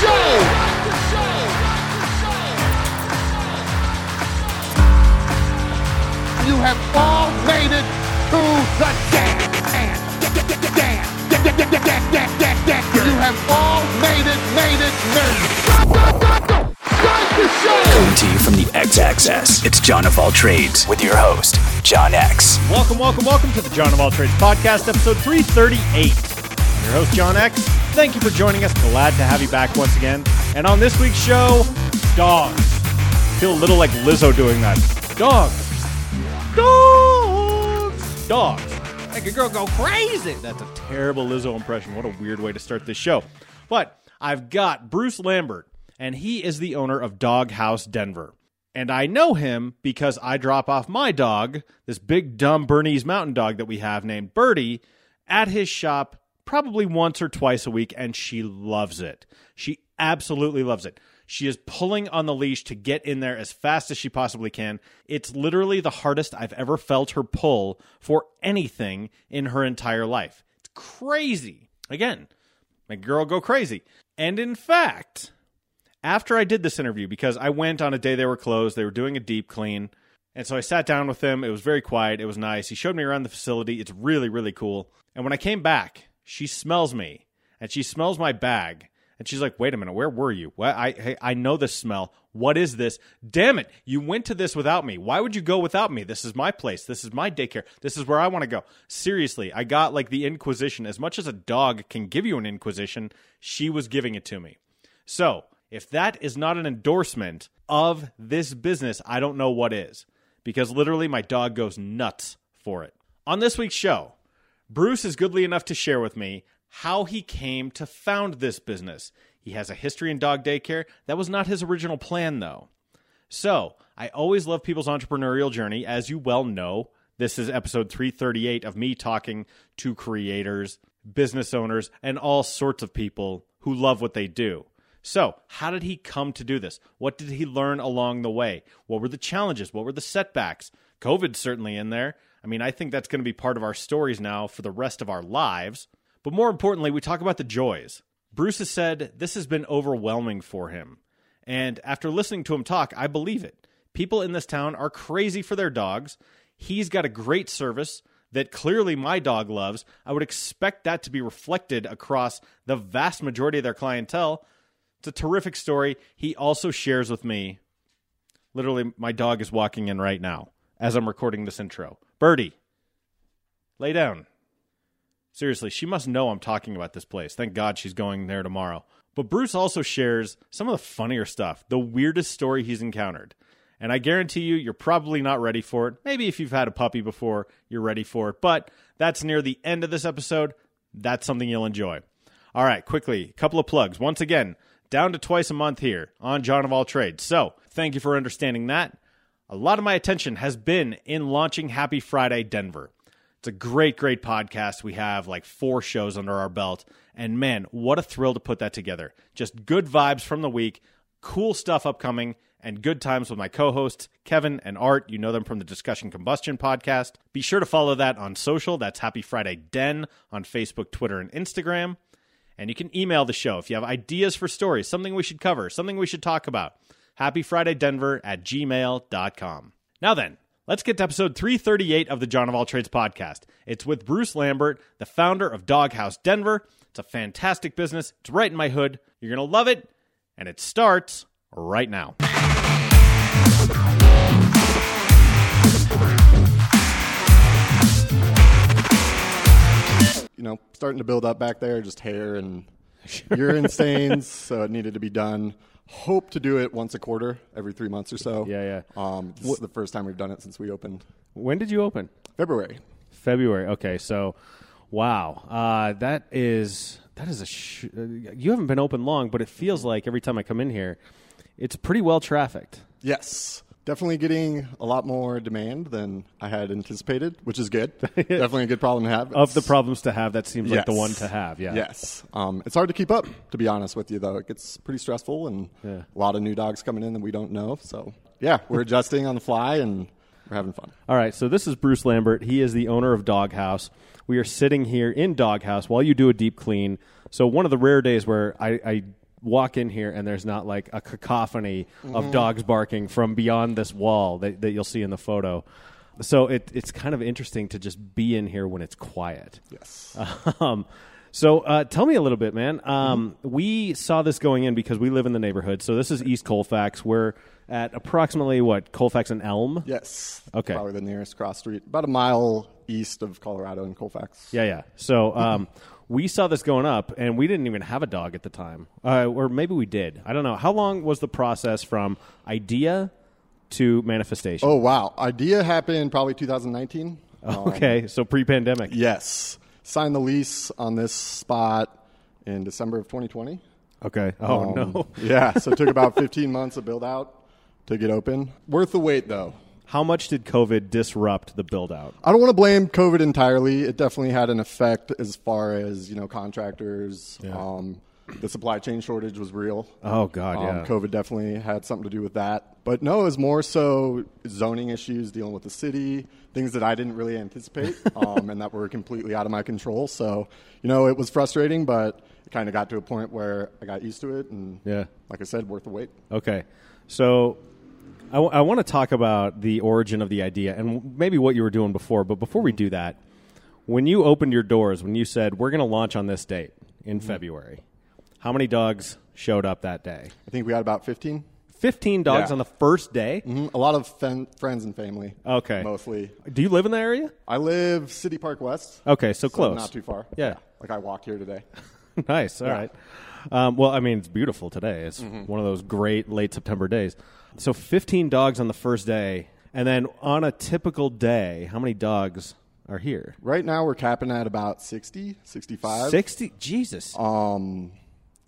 show. You have all made it to the dance. You have all made it, made it, made it. Start the show. Coming to you from the X Access, it's John of All Trades with your host, John X. Welcome, welcome, welcome to the John of All Trades podcast, episode 338. Your host, John X. Thank you for joining us. Glad to have you back once again. And on this week's show, dogs. Feel a little like Lizzo doing that. Dogs. Dogs. Dogs. Make a girl go crazy. That's a terrible Lizzo impression. What a weird way to start this show. But I've got Bruce Lambert, and he is the owner of Dog House Denver. And I know him because I drop off my dog, this big dumb Bernese mountain dog that we have named Birdie, at his shop probably once or twice a week, and she loves it. She absolutely loves it. She is pulling on the leash to get in there as fast as she possibly can. It's literally the hardest I've ever felt her pull for anything in her entire life. It's crazy. Again, a girl go crazy. And in fact, after I did this interview, because I went on a day they were closed, they were doing a deep clean. And so I sat down with him. It was very quiet. It was nice. He showed me around the facility. It's really, really cool. And when I came back, she smells me and she smells my bag. And she's like, wait a minute, where were you? What? I, I know this smell. What is this? Damn it. You went to this without me. Why would you go without me? This is my place. This is my daycare. This is where I want to go. Seriously, I got like the Inquisition. As much as a dog can give you an Inquisition, she was giving it to me. So, if that is not an endorsement of this business, I don't know what is. Because literally, my dog goes nuts for it. On this week's show, Bruce is goodly enough to share with me how he came to found this business. He has a history in dog daycare. That was not his original plan, though. So, I always love people's entrepreneurial journey. As you well know, this is episode 338 of me talking to creators, business owners, and all sorts of people who love what they do. So, how did he come to do this? What did he learn along the way? What were the challenges? What were the setbacks? COVID's certainly in there. I mean, I think that's going to be part of our stories now for the rest of our lives. But more importantly, we talk about the joys. Bruce has said this has been overwhelming for him. And after listening to him talk, I believe it. People in this town are crazy for their dogs. He's got a great service that clearly my dog loves. I would expect that to be reflected across the vast majority of their clientele. It's a terrific story. He also shares with me literally, my dog is walking in right now as I'm recording this intro. Birdie, lay down. Seriously, she must know I'm talking about this place. Thank God she's going there tomorrow. But Bruce also shares some of the funnier stuff, the weirdest story he's encountered. And I guarantee you, you're probably not ready for it. Maybe if you've had a puppy before, you're ready for it. But that's near the end of this episode. That's something you'll enjoy. All right, quickly, a couple of plugs. Once again, down to twice a month here on John of All Trades. So thank you for understanding that. A lot of my attention has been in launching Happy Friday Denver. It's a great, great podcast. We have like four shows under our belt. And man, what a thrill to put that together. Just good vibes from the week, cool stuff upcoming, and good times with my co hosts, Kevin and Art. You know them from the Discussion Combustion podcast. Be sure to follow that on social. That's Happy Friday Den on Facebook, Twitter, and Instagram. And you can email the show if you have ideas for stories, something we should cover, something we should talk about. HappyFridayDenver at gmail.com. Now then, let's get to episode 338 of the John of All Trades podcast. It's with Bruce Lambert, the founder of Doghouse Denver. It's a fantastic business. It's right in my hood. You're going to love it. And it starts right now. you know, starting to build up back there, just hair and urine stains. So it needed to be done. Hope to do it once a quarter, every three months or so. Yeah, yeah. Um, this is the first time we've done it since we opened When did you open? February. February. Okay, so wow, uh, that is that is a. Sh- you haven't been open long, but it feels like every time I come in here, it's pretty well trafficked. Yes. Definitely getting a lot more demand than I had anticipated, which is good. Definitely a good problem to have. Of the problems to have, that seems like the one to have. Yeah. Yes. Um, it's hard to keep up, to be honest with you, though. It gets pretty stressful and Yeah. a lot of new dogs coming in that we don't know. So, yeah, we're adjusting on the fly and we're having fun. All right, so this is Bruce Lambert. He is the owner of Doghouse. We are sitting here in Doghouse while you do a deep clean. So one of the rare days where I, I walk in here and there's not like a cacophony Mm-hmm. of dogs barking from beyond this wall that, that you'll see in the photo. So it, it's kind of interesting to just be in here when it's quiet. Yes. Um, so uh, tell me a little bit, man. Um, Mm-hmm. We saw this going in because we live in the neighborhood. So this is East Colfax. We're at approximately what Colfax and Elm. yes. Okay. Probably the nearest cross street, about a mile east of Colorado and Colfax. Yeah, yeah. So um, we saw this going up, and we didn't even have a dog at the time, uh, or maybe we did. I don't know. How long was the process from idea to manifestation? Oh wow! Idea happened probably 2019. Um, okay. So pre-pandemic. Yes. Signed the lease on this spot in December of 2020. Okay. Oh Um, no. yeah. So it took about 15 months to build out to get open. Worth the wait though. How much did COVID disrupt the build out? I don't want to blame COVID entirely. It definitely had an effect as far as you know contractors. Um, the supply chain shortage was real. Oh God, Um, yeah. COVID definitely had something to do with that. But no, it was more so zoning issues, dealing with the city, things that I didn't really anticipate, um, and that were completely out of my control. So, you know, it was frustrating, but it kind of got to a point where I got used to it, and Yeah. like I said, worth the wait. Okay. So I, want to talk about the origin of the idea and maybe what you were doing before. But before we do that, when you opened your doors, when you said, we're going to launch on this date in Mm-hmm. February, how many dogs showed up that day? I think we had about 15. 15 dogs Yeah. on the first day? Mhm. A lot of fen- friends and family. Okay. Mostly. Do you live in the area? I live City Park West. Okay, so close. Not too far. Yeah. Like I walked here today. nice. All Yeah. right. Um, well, I mean, it's beautiful today. It's Mm-hmm. one of those great late September days. So, 15 dogs on the first day. And then on a typical day, how many dogs are here? Right now we're capping at about 60, 65. 60? Jesus. Um,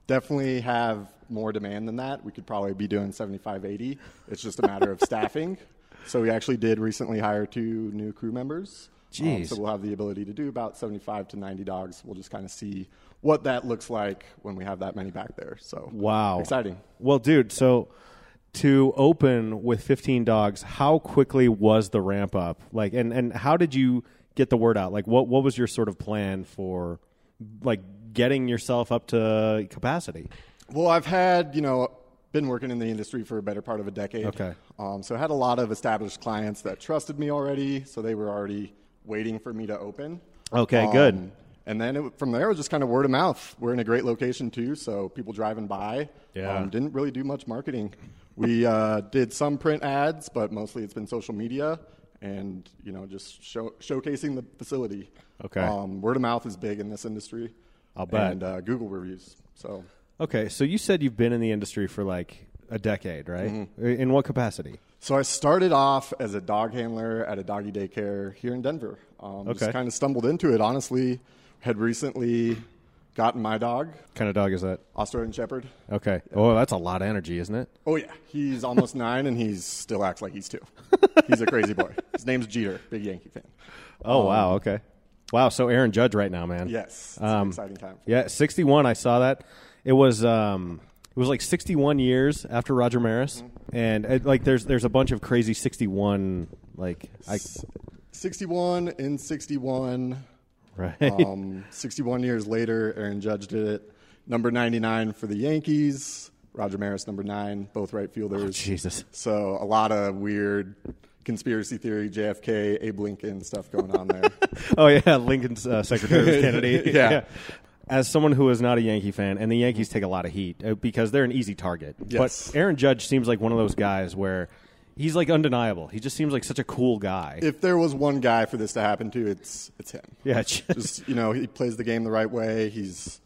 definitely have more demand than that. We could probably be doing 75, 80. It's just a matter of staffing. So we actually did recently hire two new crew members. Um, Jeez. so we'll have the ability to do about 75 to 90 dogs. We'll just kind of see what that looks like when we have that many back there. So wow. exciting. Well, dude, so to open with 15 dogs, how quickly was the ramp up? Like, and, and how did you get the word out? Like, what, what was your sort of plan for, like, getting yourself up to capacity? Well, I've had, you know, been working in the industry for a better part of a decade. Okay. Um, so I had a lot of established clients that trusted me already, so they were already waiting for me to open. Okay, Um, good. And then it, from there, it was just kind of word of mouth. We're in a great location too, so people driving by Yeah. um, didn't really do much marketing. We uh, did some print ads, but mostly it's been social media and you know just show, showcasing the facility. Okay. Um, word of mouth is big in this industry. I'll bet. And uh, Google reviews. So Okay, so you said you've been in the industry for like a decade, right? Mm-hmm. In what capacity? So I started off as a dog handler at a doggy daycare here in Denver. Um, Okay. Just kind of stumbled into it. Honestly, had recently gotten my dog, What kind of dog is that? Australian Shepherd. Okay. Oh, that's a lot of energy, isn't it? Oh yeah, he's almost nine and he's still acts like he's two. He's a crazy boy. His name's Jeter, big Yankee fan. Oh, wow. Okay. Wow. So Aaron Judge right now, man. Yes, it's Um, an exciting time. Yeah, 61. I saw that. It was um, it was like 61 years after Roger Maris, Mm-hmm. and uh, like there's there's a bunch of crazy 61 like I 61 in 61. Right. Um, 61 years later, Aaron Judge did it. Number 99 for the Yankees. Roger Maris, number nine, both right fielders. Jesus. So a lot of weird conspiracy theory, JFK, Abe Lincoln stuff going on there. oh yeah, Lincoln's uh, Secretary was Kennedy. Yeah. As someone who is not a Yankee fan, and the Yankees take a lot of heat uh, because they're an easy target. Yes. But Aaron Judge seems like one of those guys where he's like undeniable. He just seems like such a cool guy. if there was one guy for this to happen to, it's it's him. yeah. just- you know, he plays the game the right way. He's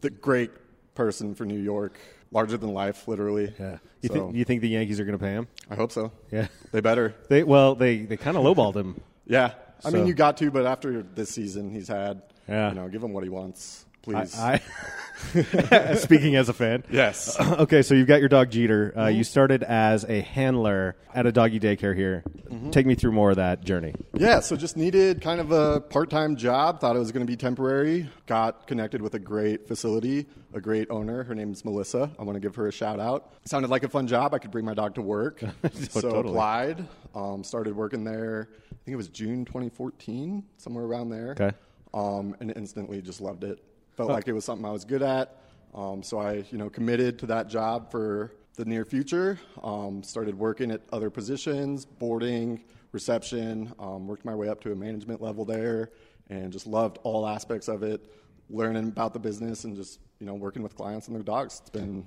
the great person for New York, larger than life, literally. yeah. You So, think you think the Yankees are going to pay him? I hope so. Yeah. They better. They well, they they kind of lowballed him. Yeah. I So- mean, you got to, but after this season he's had, Yeah. you know, give him what he wants, please. I, I speaking as a fan. yes. Okay, so you've got your dog Jeter. Uh, You started as a handler at a doggy daycare here. Take me through more of that journey. Yeah, so just needed kind of a part time job. Thought it was going to be temporary. Got connected with a great facility, a great owner. Her name's Melissa. I want to give her a shout out. Sounded like a fun job. I could bring my dog to work. so totally. applied. Um, started working there, I think it was June 2014, somewhere around there. Okay. Um, and instantly just loved it. Felt like it was something I was good at. Um, so I, you know, committed to that job for the near future. Um, started working at other positions, boarding, reception. Um, worked my way up to a management level there, and just loved all aspects of it. Learning about the business and just you know working with clients and their dogs. It's been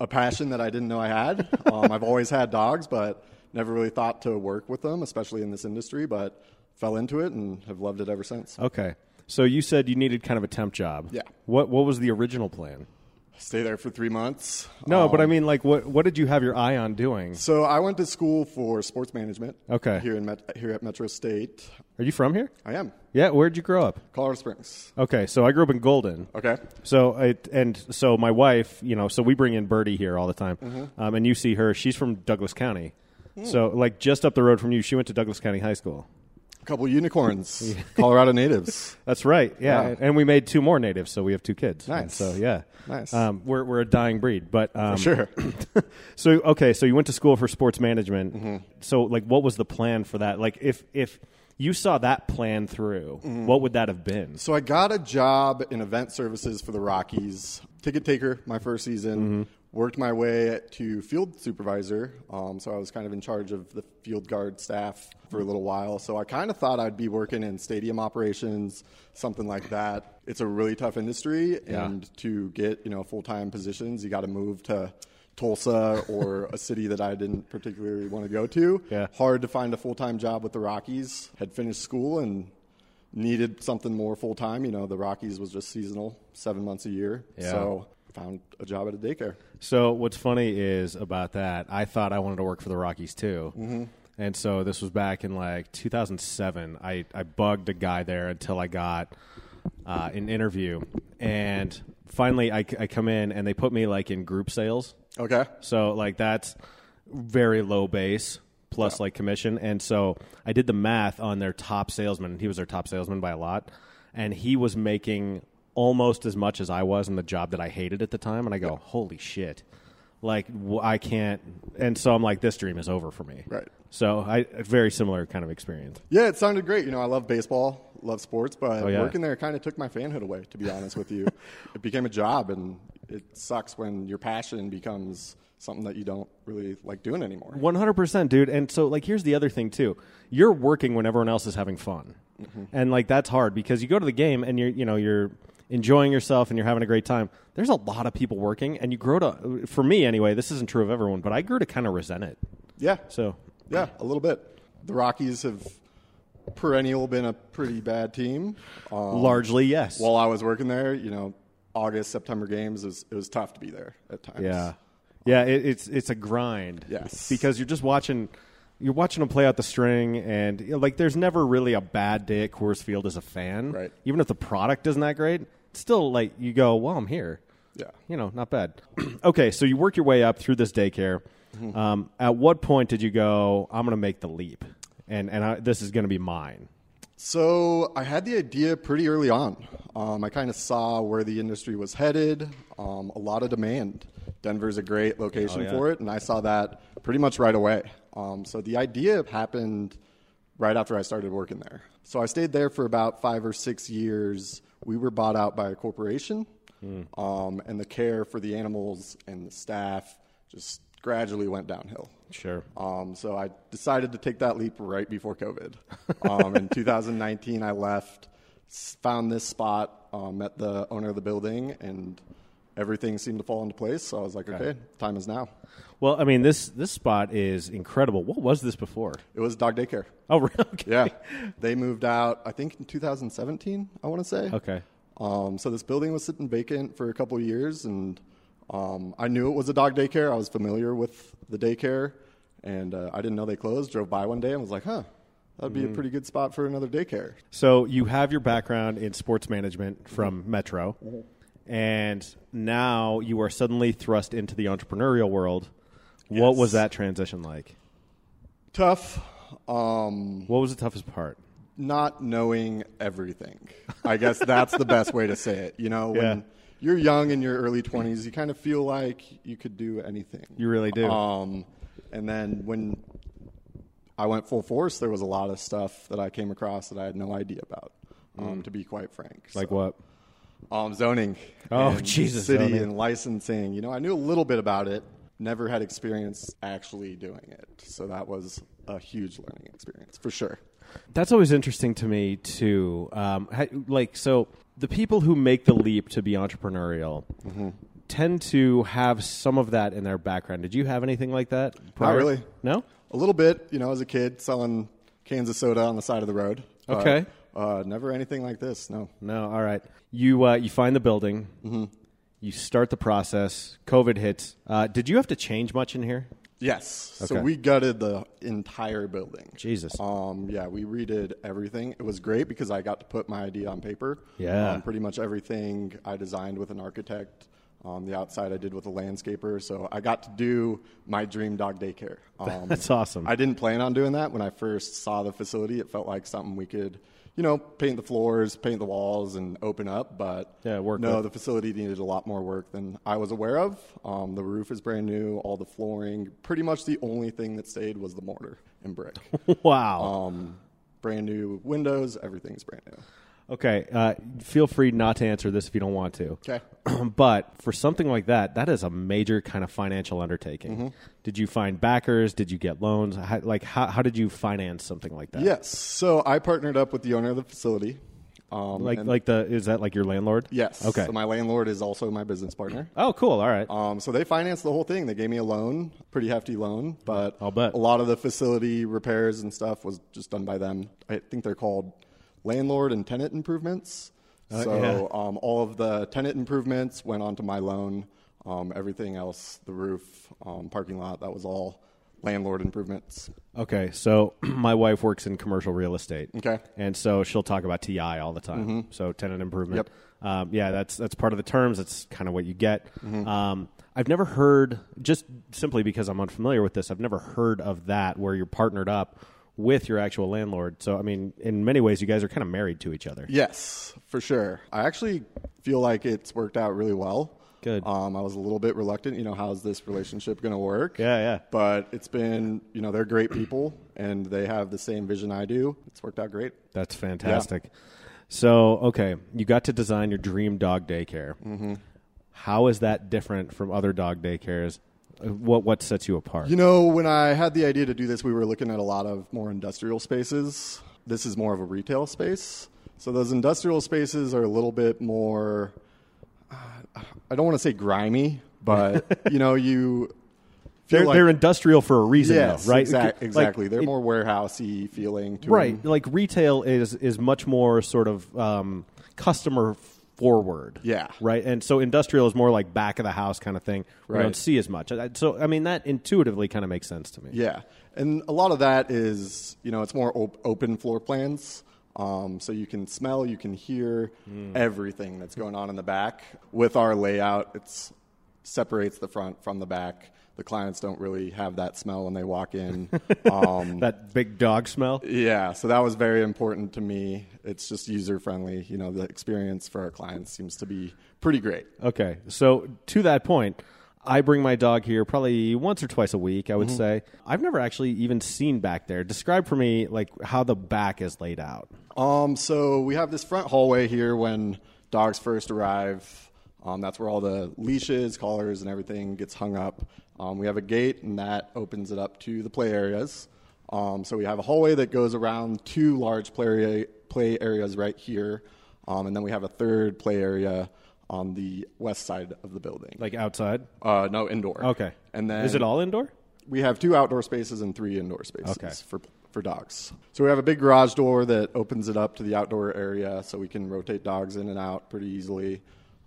a passion that I didn't know I had. Um, I've always had dogs, but never really thought to work with them, especially in this industry. But fell into it and have loved it ever since. Okay. So you said you needed kind of a temp job. Yeah. What What was the original plan? Stay there for three months. No, but I Um, mean, like, what what did you have your eye on doing? So I went to school for sports management. Okay. Here in Met- here at Metro State, Are you from here? I am Yeah. Where'd you grow up? Colorado Springs. Okay, so I grew up in Golden. Okay. So I, and so my wife, you know, so we bring in Birdie here all the time, Mm-hmm. um, and you see her. She's from Douglas County, Hmm. so like just up the road from you. She went to Douglas County High School. A couple unicorns, Colorado natives. That's right. Yeah, and we made two more natives, so we have two kids. And Nice. so yeah, Nice. Um, we're we're a dying breed, but um, Sure. so okay, so you went to school for sports management. Mm-hmm. So like, what was the plan for that? Like, if if you saw that plan through, Mm-hmm. what would that have been? So I got a job in event services for the Rockies. Ticket taker my first season. Mm-hmm. Worked my way to field supervisor. Um, so I was kind of in charge of the field guard staff for a little while. So I kind of thought I'd be working in stadium operations, something like that. It's a really tough industry, Yeah. and to get you know full time positions, you got to move to Tulsa or a city that I didn't particularly want to go to. Yeah. Hard to find a full time job with the Rockies. Had finished school and needed something more full time. You know, the Rockies was just seasonal, seven months a year. Yeah. So found a job at a daycare. So what's funny is about that, I thought I wanted to work for the Rockies too. Mm-hmm. And so this was back in like 2007. I, I bugged a guy there until I got uh, an interview. And finally, I, I come in and they put me like in group sales. Okay. So like that's very low base plus like commission. And so I did the math on their top salesman. He was their top salesman by a lot, and he was making almost as much as I was in the job that I hated at the time. And I go, holy shit. Like I can't, and so I'm like, this dream is over for me. Right. So I a very similar kind of experience. Yeah, it sounded great. You know, I love baseball, love sports, but Oh, yeah. working there kind of took my fanhood away, to be honest with you. it became a job, and it sucks when your passion becomes something that you don't really like doing anymore. One hundred percent, dude. And so, like, here's the other thing too: you're working when everyone else is having fun, mm-hmm. and like that's hard because you go to the game and you're, you know, you're enjoying yourself and you're having a great time. There's a lot of people working, and you grow to. For me, anyway, this isn't true of everyone, but I grew to kind of resent it. Yeah. So, Yeah, a little bit. The Rockies have perennial been a pretty bad team. Um, largely, yes. While I was working there, you know, August, September games, it was, it was tough to be there at times. Yeah, yeah. It, it's it's a grind. Yes. because you're just watching. You're watching them play out the string, and you know, like, there's never really a bad day at Coors Field as a fan. Right. Even if the product isn't that great, it's still like you go, "Well, I'm here." Yeah. You know, not bad. okay, so you work your way up through this daycare. Mm-hmm. Um, at what point did you go? I'm going to make the leap, and and I, this is going to be mine. So I had the idea pretty early on. Um, I kind of saw where the industry was headed, um, a lot of demand. Denver's a great location Oh, yeah. for it, and I saw that pretty much right away. Um, so the idea happened right after I started working there. So I stayed there for about five or six years. We were bought out by a corporation, Hmm. um, and the care for the animals and the staff just gradually went downhill. Sure. Um, so I decided to take that leap right before COVID. Um, in 2019, I left, found this spot, um, met the owner of the building, and everything seemed to fall into place. So I was like, okay, time is now. Well, I mean this this spot is incredible. What was this before? It was dog daycare. Oh, really? okay. Yeah, they moved out. I think in 2017. I want to say. Okay. Um, so this building was sitting vacant for a couple of years, and um, I knew it was a dog daycare. I was familiar with the daycare, and uh, I didn't know they closed. Drove by one day and was like, "Huh, that'd be a pretty good spot for another daycare." So you have your background in sports management from Metro, and now you are suddenly thrust into the entrepreneurial world. What Yes. was that transition like? Tough. Um, What was the toughest part? not knowing everything. I guess that's the best way to say it. You know, when Yeah. you're young in your early 20s, you kind of feel like you could do anything. You really do. Um, and then when I went full force, there was a lot of stuff that I came across that I had no idea about. Um, To be quite frank, like So, what? Um, zoning. Oh, Jesus, City zoning. and licensing. You know, I knew a little bit about it. Never had experience actually doing it. So that was a huge learning experience for sure. That's always interesting to me too. Um, like, so the people who make the leap to be entrepreneurial Mm-hmm. tend to have some of that in their background. Did you have anything like that? prior? really. No. A little bit, you know, as a kid selling cans of soda on the side of the road. Okay. Uh, never anything like this. No. No. All right. You uh, you find the building. Mm-hmm. You start the process. COVID hits. Uh, did you have to change much in here? Yes. Okay. So we gutted the entire building. Jesus. Um, yeah, we redid everything. It was great because I got to put my idea on paper. Yeah. Um, pretty much everything I designed with an architect. Um, the outside I did with a landscaper. So I got to do my dream dog daycare. Um, That's awesome. I didn't plan on doing that when I first saw the facility. It felt like something we could, you know, paint the floors, paint the walls, and open up. But Yeah, work no, with. the facility needed a lot more work than I was aware of. Um, the roof is brand new, all the flooring. Pretty much the only thing that stayed was the mortar and brick. wow. um, brand new windows, everything's brand new. Okay, uh, feel free not to answer this if you don't want to. Okay. but for something like that, that is a major kind of financial undertaking. Mm-hmm. Did you find backers? Did you get loans? How, like, how, how did you finance something like that? Yes. So I partnered up with the owner of the facility. Um, Like, and- like the is that like your landlord? yes. Okay. So my landlord is also my business partner. oh, cool. All right. Um, so they financed the whole thing. They gave me a loan, pretty hefty loan, but I'll bet. a lot of the facility repairs and stuff was just done by them. I think they're called landlord and tenant improvements. so Uh, yeah. um, all of the tenant improvements went onto my loan. Um, everything else, the roof, um, parking lot, that was all landlord improvements. Okay, so my wife works in commercial real estate. Okay. and so she'll talk about TI all the time. So tenant improvement. Yep. Um, yeah, that's that's part of the terms. That's kind of what you get. Um, I've never heard, just simply because I'm unfamiliar with this, I've never heard of that where you're partnered up with your actual landlord. So I mean, in many ways, you guys are kind of married to each other. Yes, for sure. I actually feel like it's worked out really well. Good. Um, I was a little bit reluctant. You know, how's this relationship going to work? Yeah, yeah. But it's been, you know, they're great people and they have the same vision I do. It's worked out great. That's fantastic. So, okay, you got to design your dream dog daycare. Mm-hmm. How is that different from other dog daycares? What what sets you apart? You know, when I had the idea to do this, we were looking at a lot of more industrial spaces. This is more of a retail space. So those industrial spaces are a little bit more, uh, I don't want to say grimy, but, you know, you feel they're, like. they're industrial for a reason, Yes, though, right? exact- Like, exactly. They're it- more warehousey feeling to right. them. Like retail is is much more sort of um, customer forward. Yeah. Right. And so industrial is more like back of the house kind of thing. We Right. don't see as much. So I mean that intuitively kind of makes sense to me. Yeah, and a lot of that is you know it's more op- open floor plans, um, so you can smell, you can hear everything that's going on in the back. With our layout, it separates the front from the back. The clients don't really have that smell when they walk in. Um, That big dog smell. yeah, so that was very important to me. It's just user friendly. You know, the experience for our clients seems to be pretty great. Okay, so to that point, I bring my dog here probably once or twice a week. I would Mm-hmm. say I've never actually even seen back there. Describe for me like how the back is laid out. Um, so we have this front hallway here when dogs first arrive. Um, that's where all the leashes, collars, and everything gets hung up. Um, we have a gate, and that opens it up to the play areas. Um, so we have a hallway that goes around two large play, play areas right here, um, and then we have a third play area on the west side of the building. Like outside. uh, no indoor. Okay. and then is it all indoor? we have two outdoor spaces and three indoor spaces Okay. for for dogs. So we have a big garage door that opens it up to the outdoor area, so we can rotate dogs in and out pretty easily.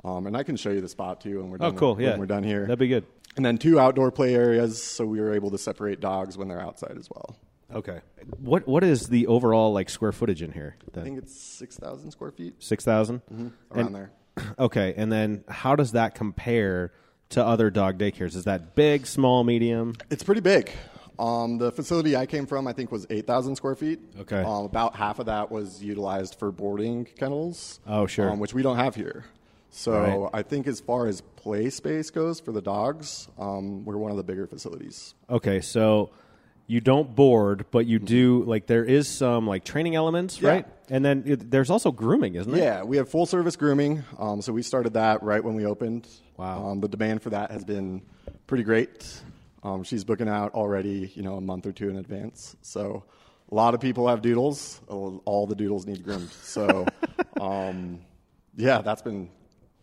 Um, and I can show you the spot too when we're Oh, done. cool. When Yeah, we're done here. That'd be good. And then two outdoor play areas, so we were able to separate dogs when they're outside as well. Okay. What what is the overall like square footage in here? I think it's six thousand square feet Six thousand. around there. Okay, and then how does that compare to other dog daycares? Is that big, small, medium? It's pretty big. Um, the facility I came from, I think, was 8,000 square feet. Okay. Um, about half of that was utilized for boarding kennels. Oh, sure. Um, which we don't have here. So Right. I think as far as play space goes for the dogs, um, we're one of the bigger facilities. Okay, so you don't board, but you do like there is some like training elements, Yeah. right? And then it, there's also grooming, isn't there? Yeah, we have full service grooming. Um, so we started that right when we opened. Wow. Um, the demand for that has been pretty great. Um, she's booking out already, you know, a month or two in advance. So a lot of people have doodles. All all the doodles need groomed. So, um, yeah, that's been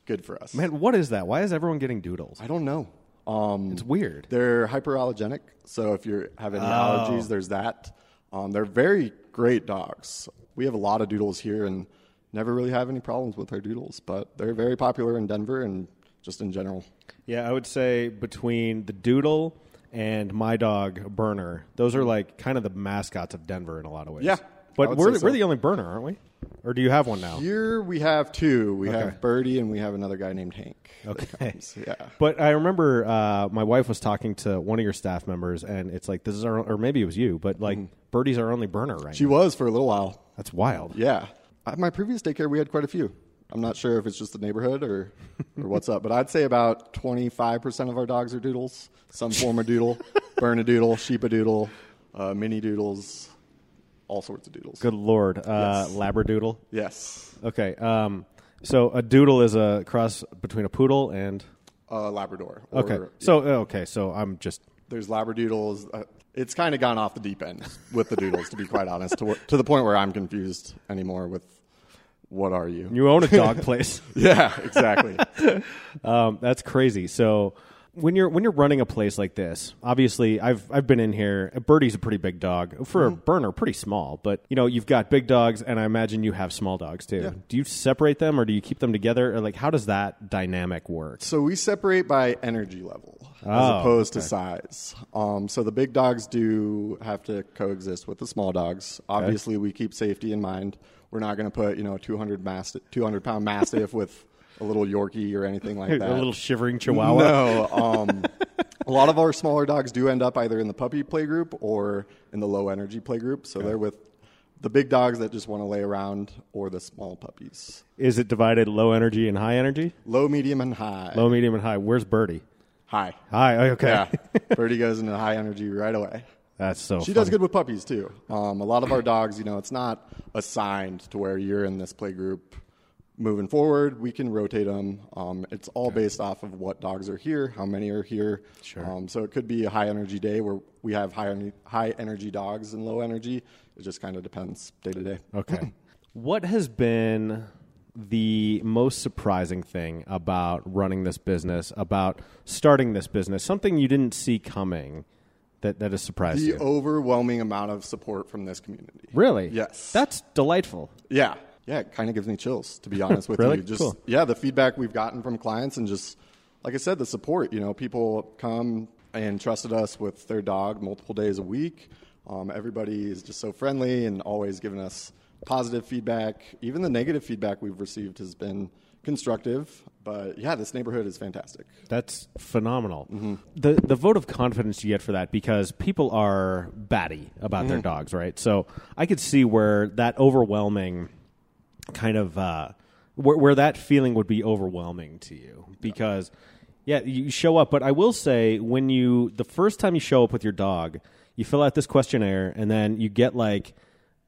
good for us. Man, what is that? Why is everyone getting doodles? I don't know. Um, It's weird. They're hyperallergenic, so if you have any Oh. allergies, there's that. Um, they're very great dogs. We have a lot of doodles here and never really have any problems with our doodles, but they're very popular in Denver and just in general. Yeah, I would say between the doodle and my dog Berner, those are like kind of the mascots of Denver in a lot of ways. Yeah, but we're so. we're the only Berner, aren't we? Or do you have one now? Here we have two. We Okay. have Birdie and we have another guy named Hank. Okay. Yeah. But I remember uh, my wife was talking to one of your staff members, and it's like this is our, or maybe it was you, but like Birdie's our only Berner right now. She now. was for a little while. That's wild. Yeah. At my previous daycare, we had quite a few. I'm not sure if it's just the neighborhood or, or what's up, but I'd say about 25% of our dogs are doodles. Some form of doodle, Bernedoodle, sheep a doodle, uh, mini doodles, all sorts of doodles. Good lord, uh, Yes. Labradoodle. Yes. Okay, um, so a doodle is a cross between a poodle and a Labrador. Or- okay. So okay, so I'm just there's Labradoodles. Uh, it's kind of gone off the deep end with the doodles, to be quite honest, to, to the point where I'm confused anymore with what are you? you own a dog place. Yeah, exactly. Um, that's crazy. So when you're when you're running a place like this, obviously I've I've been in here. Birdie's a pretty big dog for Mm-hmm. a Berner, pretty small. But you know you've got big dogs, and I imagine you have small dogs too. Do you separate them, or do you keep them together, or like how does that dynamic work? So we separate by energy level as Oh, opposed okay. to size. Um, so the big dogs do have to coexist with the small dogs. Obviously, we keep safety in mind. We're not going to put you know a 200 mastiff, 200 pound mastiff with a little Yorkie or anything like that. a little shivering Chihuahua. No. Um, a lot of our smaller dogs do end up either in the puppy play group or in the low energy play group. So they're with the big dogs that just want to lay around or the small puppies. Is it divided low energy and high energy? Low, medium, and high. Low, medium, and high. Where's Birdie? High. High. Okay. Yeah. Birdie goes into high energy right away. That's so. She funny. does good with puppies too. Um, a lot of our dogs, you know, it's not assigned to where you're in this play group. Moving forward, we can rotate them. Um, it's all based off of what dogs are here, how many are here. Sure. Um, so it could be a high energy day where we have high high energy dogs and low energy. It just kind of depends day to day. Okay. what has been the most surprising thing about running this business, about starting this business? Something you didn't see coming that, that has surprised The you? overwhelming amount of support from this community. really? Yes. That's delightful. Yeah, yeah, it kind of gives me chills to be honest with Really? you. Just Cool. yeah, the feedback we've gotten from clients and just like I said, the support. You know, people come and trusted us with their dog multiple days a week. Um, everybody is just so friendly and always giving us positive feedback. Even the negative feedback we've received has been constructive. But yeah, this neighborhood is fantastic. That's phenomenal. Mm-hmm. The the vote of confidence you get for that because people are batty about Mm-hmm. their dogs, right? So I could see where that overwhelming kind of uh, where, where that feeling would be overwhelming to you because yeah, you show up. But I will say when you the first time you show up with your dog, you fill out this questionnaire and then you get like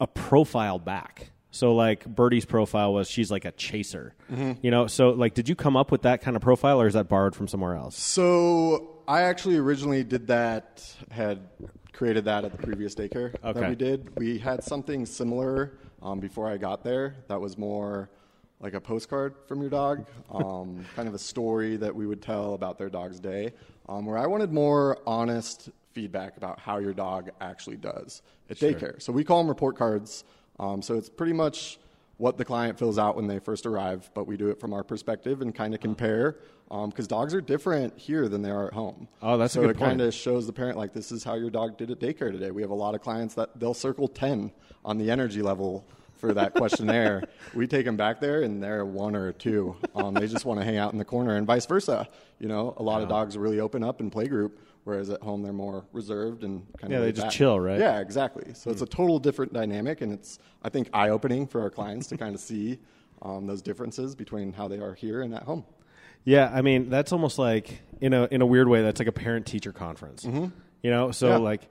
a profile back. So like Birdie's profile was she's like a chaser, you know. So like, did you come up with that kind of profile, or is that borrowed from somewhere else? So I actually originally did that, had created that at the previous daycare Okay. that we did. We had something similar um, before I got there that was more like a postcard from your dog, um, kind of a story that we would tell about their dog's day, um, where I wanted more honest feedback about how your dog actually does at daycare. So we call them report cards. Um, so it's pretty much what the client fills out when they first arrive, but we do it from our perspective and kind of compare because dogs are different here than they are at home. Oh, that's a so good it kind of shows the parent like this is how your dog did at daycare today. We have a lot of clients that they'll circle ten on the energy level for that questionnaire. we take them back there and they're one or two. Um, they just want to hang out in the corner and vice versa. You know, a lot of dogs really open up in playgroup. Whereas at home they're more reserved and kind Yeah, of yeah, they just back. chill, right? Yeah, exactly. So it's a total different dynamic, and it's I think eye opening for our clients to kind of see um, those differences between how they are here and at home. Yeah, I mean that's almost like in a in a weird way that's like a parent teacher conference. You know, so Yeah. like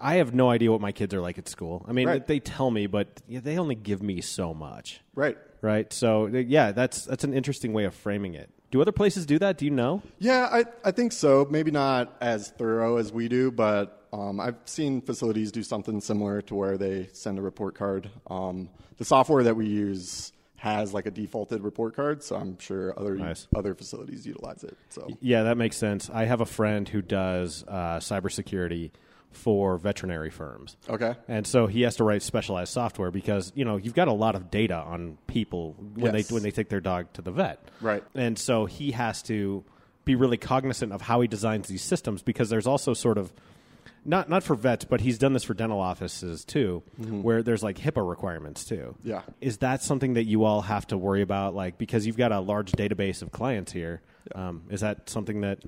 I have no idea what my kids are like at school. I mean, Right. they tell me, but they only give me so much. Right. Right. So yeah, that's that's an interesting way of framing it. Do other places do that? Do you know? Yeah, I, I think so. Maybe not as thorough as we do, but um, I've seen facilities do something similar to where they send a report card. Um, the software that we use has like a defaulted report card, so I'm sure other Nice. other facilities utilize it. So Yeah, that makes sense. I have a friend who does uh, cybersecurity for veterinary firms. okay, And so he has to write specialized software because you know you've got a lot of data on people when Yes. they when they take their dog to the vet, Right. And so he has to be really cognizant of how he designs these systems because there's also sort of not not for vets, but he's done this for dental offices too, where there's like HIPAA requirements too. Mm-hmm. Yeah. is that something that you all have to worry about? Like because you've got a large database of clients here, um, is that something that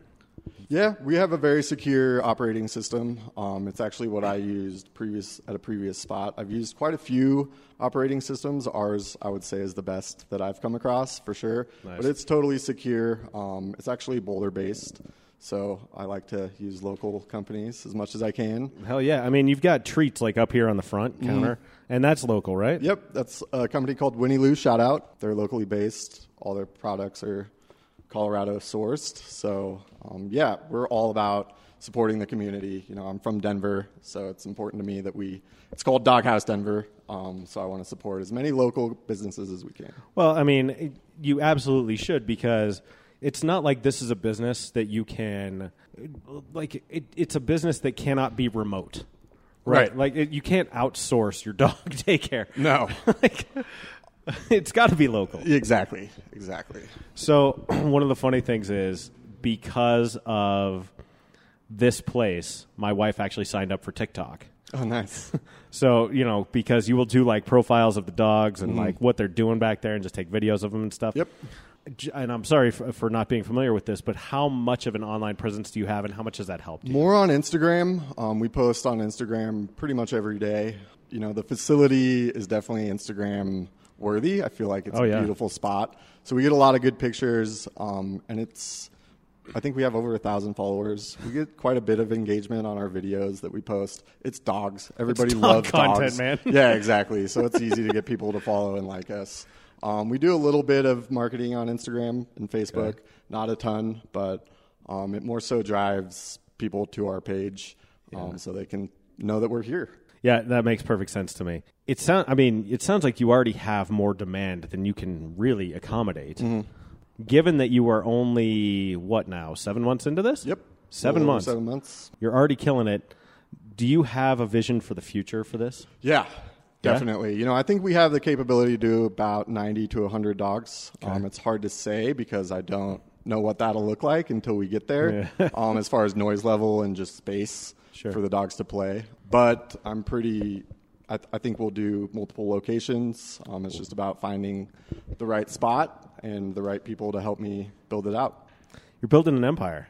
Yeah, we have a very secure operating system. Um, it's actually what I used previous at a previous spot. I've used quite a few operating systems. Ours, I would say, is the best that I've come across for sure. Nice. But it's totally secure. Um, it's actually Boulder based, so I like to use local companies as much as I can. hell yeah? I mean, you've got treats like up here on the front counter, and that's local, right? Yep, that's a company called Winnie Lou. Shout out! They're locally based. All their products are Colorado sourced. So um, yeah, we're all about supporting the community. You know, I'm from Denver, so it's important to me that we. It's called Doghouse Denver, um, so I want to support as many local businesses as we can. Well, I mean, you absolutely should because it's not like this is a business that you can, like, it, it's a business that cannot be remote. Right. Like, it, you can't outsource your dog daycare. No, like, it's got to be local. exactly, exactly. So, one of the funny things is because of this place, my wife actually signed up for TikTok. Oh, nice. So, you know, because you will do like profiles of the dogs Mm-hmm. and like what they're doing back there and just take videos of them and stuff. Yep. And I'm sorry for, for not being familiar with this, but how much of an online presence do you have and how much has that helped you? More on Instagram. Um, we post on Instagram pretty much every day. You know, the facility is definitely Instagram worthy. I feel like it's Oh, a beautiful spot. So we get a lot of good pictures, um, and it's. I think we have over a thousand followers. We get quite a bit of engagement on our videos that we post. It's dogs. Everybody dog loves content, dogs. man. yeah, exactly. So it's easy to get people to follow and like us. Um, we do a little bit of marketing on Instagram and Facebook, not a ton, but um, it more so drives people to our page um, so they can know that we're here. Yeah, that makes perfect sense to me. It sound I mean, it sounds like you already have more demand than you can really accommodate. Mm-hmm. Given that you are only what now, 7 months into this? Yep. Seven A little over months. Seven months. You're already killing it. Do you have a vision for the future for this? Yeah, definitely. You know, I think we have the capability to do about 90 to 100 dogs. Um, it's hard to say because I don't know what that'll look like until we get there, um, as far as noise level and just space Sure. for the dogs to play. But I'm pretty. I, I think we'll do multiple locations. Um, it's just about finding the right spot and the right people to help me build it out. You're building an empire.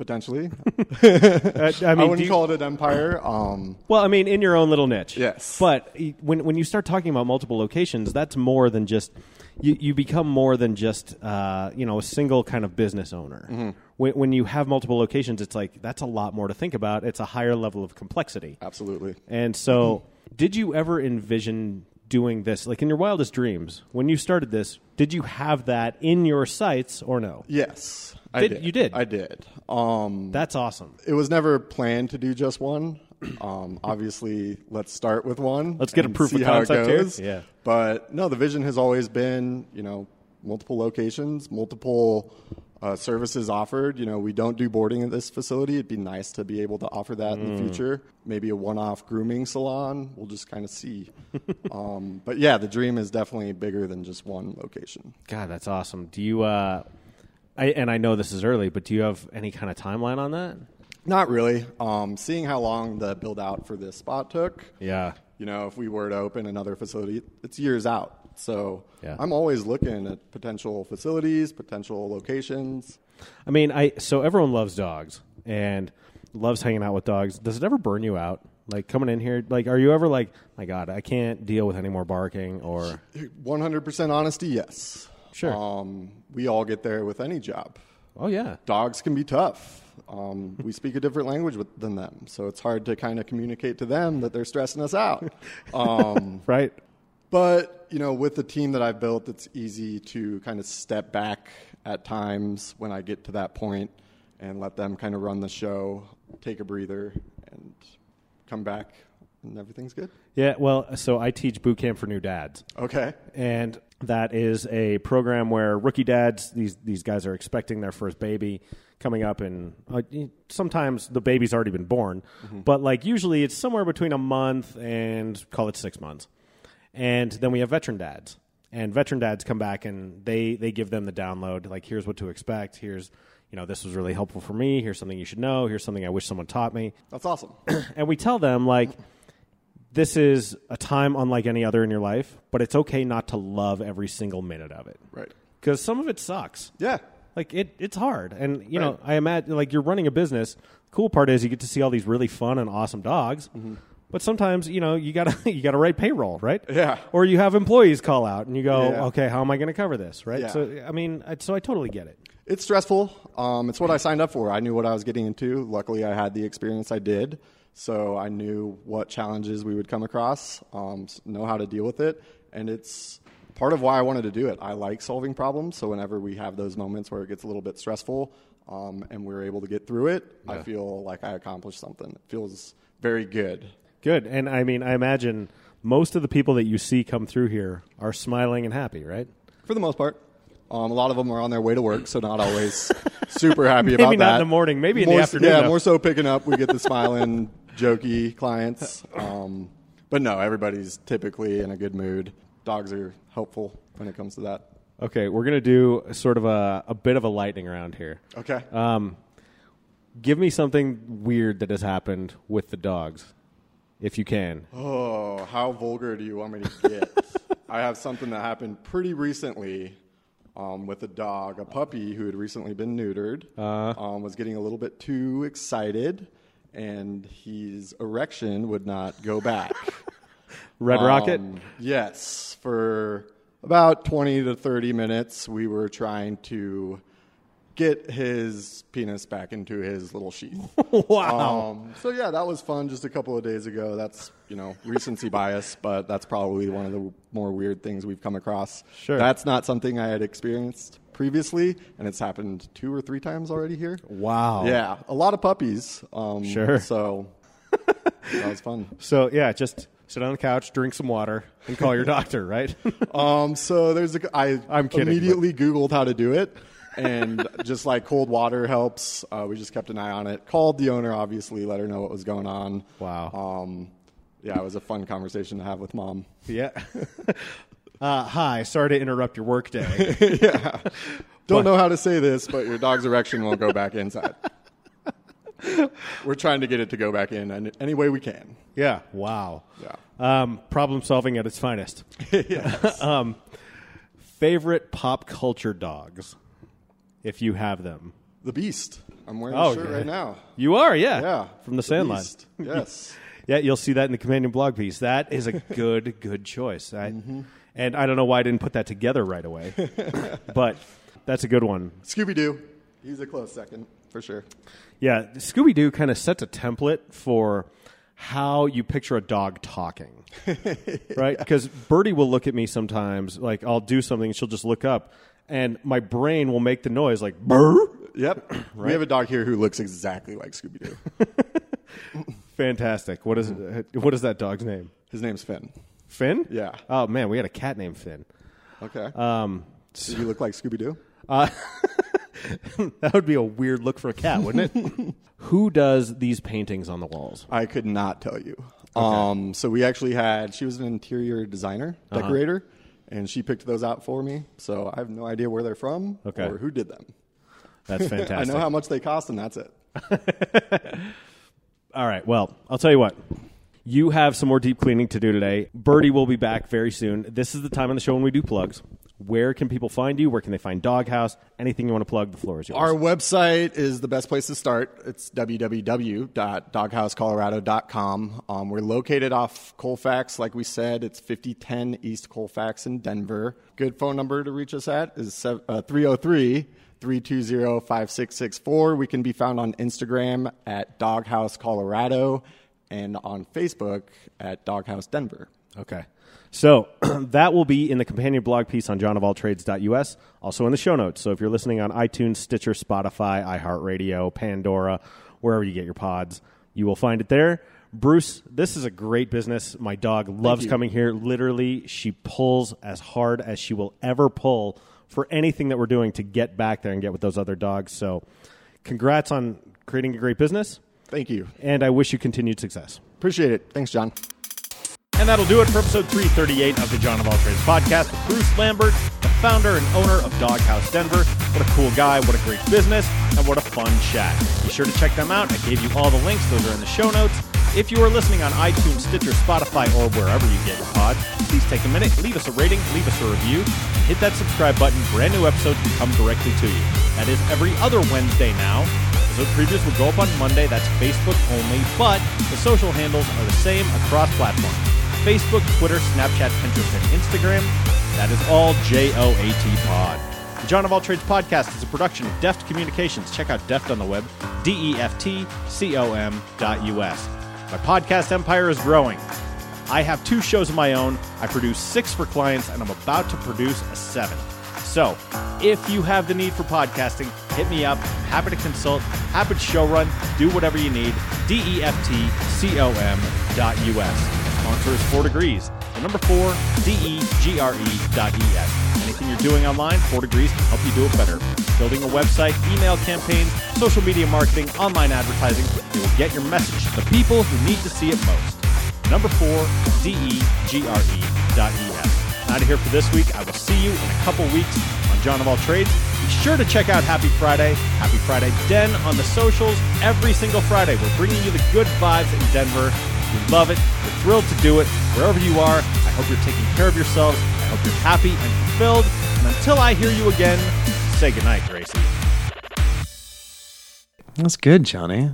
Potentially, Uh, I I, mean, do wouldn't you- call it an empire. Um, Well, I mean, in your own little niche. Yes. But when when you start talking about multiple locations, that's more than just you. You become more than just uh, you know a single kind of business owner. Mm-hmm. When, when you have multiple locations, it's like that's a lot more to think about. It's a higher level of complexity. absolutely. And so, did you ever envision doing this, like in your wildest dreams, when you started this? Did you have that in your sights or no? Yes, I Did- did. you did? I did. Um, That's awesome. it was never planned to do just one. Um, obviously, let's start with one. Let's get a proof of see how it concept here. Yeah. But no, the vision has always been, you know, multiple locations, multiple uh, services offered. You know, we don't do boarding at this facility. It'd be nice to be able to offer that in Mm. the future. Maybe a one-off grooming salon. We'll just kind of see. um, but yeah, the dream is definitely bigger than just one location. God, that's awesome. Do you? Uh, I, and I know this is early, but do you have any kind of timeline on that? Not really. Um, seeing how long the build out for this spot took, Yeah. you know, if we were to open another facility, it's years out. So Yeah. I'm always looking at potential facilities, potential locations. I mean, I so everyone loves dogs and loves hanging out with dogs. Does it ever burn you out? Like coming in here, like, are you ever like, my God, I can't deal with any more barking or 100% honesty, yes. Sure. Um, we all get there with any job. oh yeah, Dogs can be tough. Um, we speak a different language with, than them, so it's hard to kind of communicate to them that they're stressing us out. Um, Right. but you know, with the team that I've built, it's easy to kind of step back at times when I get to that point and let them kind of run the show, take a breather, and come back, and everything's good. Yeah. Well, so I teach boot camp for new dads. Okay. and that is a program where rookie dads these these guys are expecting their first baby coming up and uh, sometimes the baby's already been born but like usually it's somewhere between a month and call it 6 months and then we have veteran dads. And veteran dads come back and they they give them the download like here's what to expect. Here's you know this was really helpful for me. Here's something you should know. Here's something i wish someone taught me. That's awesome. and we tell them like this is a time unlike any other in your life but it's okay not to love every single minute of it. Right. because some of it sucks. Yeah. like it it's hard. And you know i imagine like you're running a business. Cool part is you get to see all these really fun and awesome dogs. Mm-hmm. But sometimes you know you gotta you gotta write payroll right Yeah. or you have employees call out and you go Yeah. okay how am i going to cover this right Yeah. so i mean I, so i totally get it It's stressful. Um, it's what I signed up for. I knew what I was getting into. Luckily, I had the experience I did, so I knew what challenges we would come across, um, know how to deal with it, and it's part of why I wanted to do it. I like solving problems, so whenever we have those moments where it gets a little bit stressful, um, and we're able to get through it, I feel like I accomplished something. It feels very good. Good and i mean i imagine most of the people that you see come through here are smiling and happy right For the most part. Um, a lot of them are on their way to work, so not always super happy Maybe about that. Maybe not in the morning, maybe in the afternoon, Yeah, though. more so picking up. We get the smiling, jokey clients. Um, but no, everybody's typically in a good mood. Dogs are helpful when it comes to that. okay we're going to do sort of a, a bit of a lightning round here Okay. Um, give me something weird that has happened with the dogs, if you can. Oh, how vulgar do you want me to get? I have something that happened pretty recently um, with a dog, a puppy who had recently been neutered, um, was getting a little bit too excited, and his erection would not go back. Red Rocket. Um, yes, for about 20 to 30 minutes, we were trying to get his penis back into his little sheath. wow. Um, so yeah, that was fun just a couple of days ago. That's you know recency bias, but that's probably one of the more weird things we've come across. Sure. that's not something I had experienced previously, and it's happened two or three times already here. wow. Yeah, a lot of puppies. Um, Sure. So that was fun. So yeah, just sit on the couch, drink some water, and call your doctor. Right. Um, so there's a. I I'm kidding, immediately Googled how to do it, and just like cold water helps. Uh, we just kept an eye on it. Called the owner, obviously, let her know what was going on. Wow. Um, yeah, it was a fun conversation to have with mom. yeah. uh, hi. Sorry to interrupt your workday. Yeah. Don't know how to say this, but your dog's erection won't go back inside. We're trying to get it to go back in any, any way we can. yeah. Wow. Yeah. Um, problem solving at its finest. um, favorite pop culture dogs, if you have them. The Beast. I'm wearing Oh, a shirt yeah. right now. You are, yeah. Yeah. From the Sandlot. Beast. Yes. Yeah, you'll see that in the companion blog piece. That is a good, good choice. I, Mm-hmm. And I don't know why I didn't put that together right away, but that's a good one. Scooby Doo. He's a close second for sure. Yeah, Scooby Doo kind of sets a template for how you picture a dog talking, right? Because Birdie will look at me sometimes, like I'll do something, and she'll just look up, and my brain will make the noise like "burr." Yep. We have a dog here who looks exactly like Scooby Doo. Fantastic. What is it? What is that dog's name? His name's Finn. Finn. Yeah. Oh man, we had a cat named Finn. Okay. Um, Do you look like Scooby Doo? that would be a weird look for a cat, wouldn't it? Who does these paintings on the walls? I could not tell you. Um, so we actually had, she was an interior designer, Uh-huh. And she picked those out for me. So I have no idea where they're from Okay. or who did them. That's fantastic. I know how much they cost, and that's it. All right. Well, I'll tell you what. You have some more deep cleaning to do today. Birdie will be back very soon. This is the time on the show when we do plugs. Where can people find you? Where can they find Doghouse? Anything you want to plug? The floor is yours. Our website is the best place to start. It's www.doghousecolorado.com. Um, we're located off Colfax, like we said. It's 5010 East Colfax in Denver. Good phone number to reach us at is uh, 303 320 5664. We can be found on Instagram at Doghouse Colorado and on Facebook at Doghouse Denver. Okay. So that will be in the companion blog piece on johnofalltrades.us, also in the show notes. So if you're listening on iTunes, Stitcher, Spotify, iHeartRadio, Pandora, wherever you get your pods, you will find it there. Bruce, this is a great business. My dog loves coming here. Literally, she pulls as hard as she will ever pull for anything that we're doing to get back there and get with those other dogs. So congrats on creating a great business, Thank you. and I wish you continued success. Appreciate it. Thanks, John. And that'll do it for episode 338 of the John of All Trades podcast with Bruce Lambert, the founder and owner of Doghouse Denver. What a cool guy, what a great business, and what a fun chat. Be sure to check them out. I gave you all the links, those are in the show notes. If you are listening on iTunes, Stitcher, Spotify, or wherever you get your pod, please take a minute, leave us a rating, leave us a review, and hit that subscribe button. Brand new episodes will come directly to you. That is every other Wednesday now. Episode previews will go up on Monday. That's Facebook only, but the social handles are the same across platforms. Facebook, Twitter, Snapchat, Pinterest, and Instagram. That is all J O A T Pod. The John of All Trades podcast is a production of Deft Communications. Check out Deft on the web, D E F T C O M dot U S. My podcast empire is growing. I have two shows of my own. I produce six for clients, and I'm about to produce a seven. So, if you have the need for podcasting, hit me up. Happy to consult, happy to show run, do whatever you need. D E F T C O M dot U S. Sponsor is Four Degrees. The number four, D E G R E dot E S. Anything you're doing online, Four Degrees can help you do it better. Building a website, email campaigns, social media marketing, online advertising, they will get your message to the people who need to see it most. Number four, D E G R E dot E S. Out of here for this week. I will see you in a couple weeks on John of All Trades. Be sure to check out Happy Friday, Happy Friday Den on the socials every single Friday. We're bringing you the good vibes in Denver. We love it. We're thrilled to do it. Wherever you are, I hope you're taking care of yourselves. I hope you're happy and fulfilled. And until I hear you again, say goodnight, Gracie. That's good, Johnny.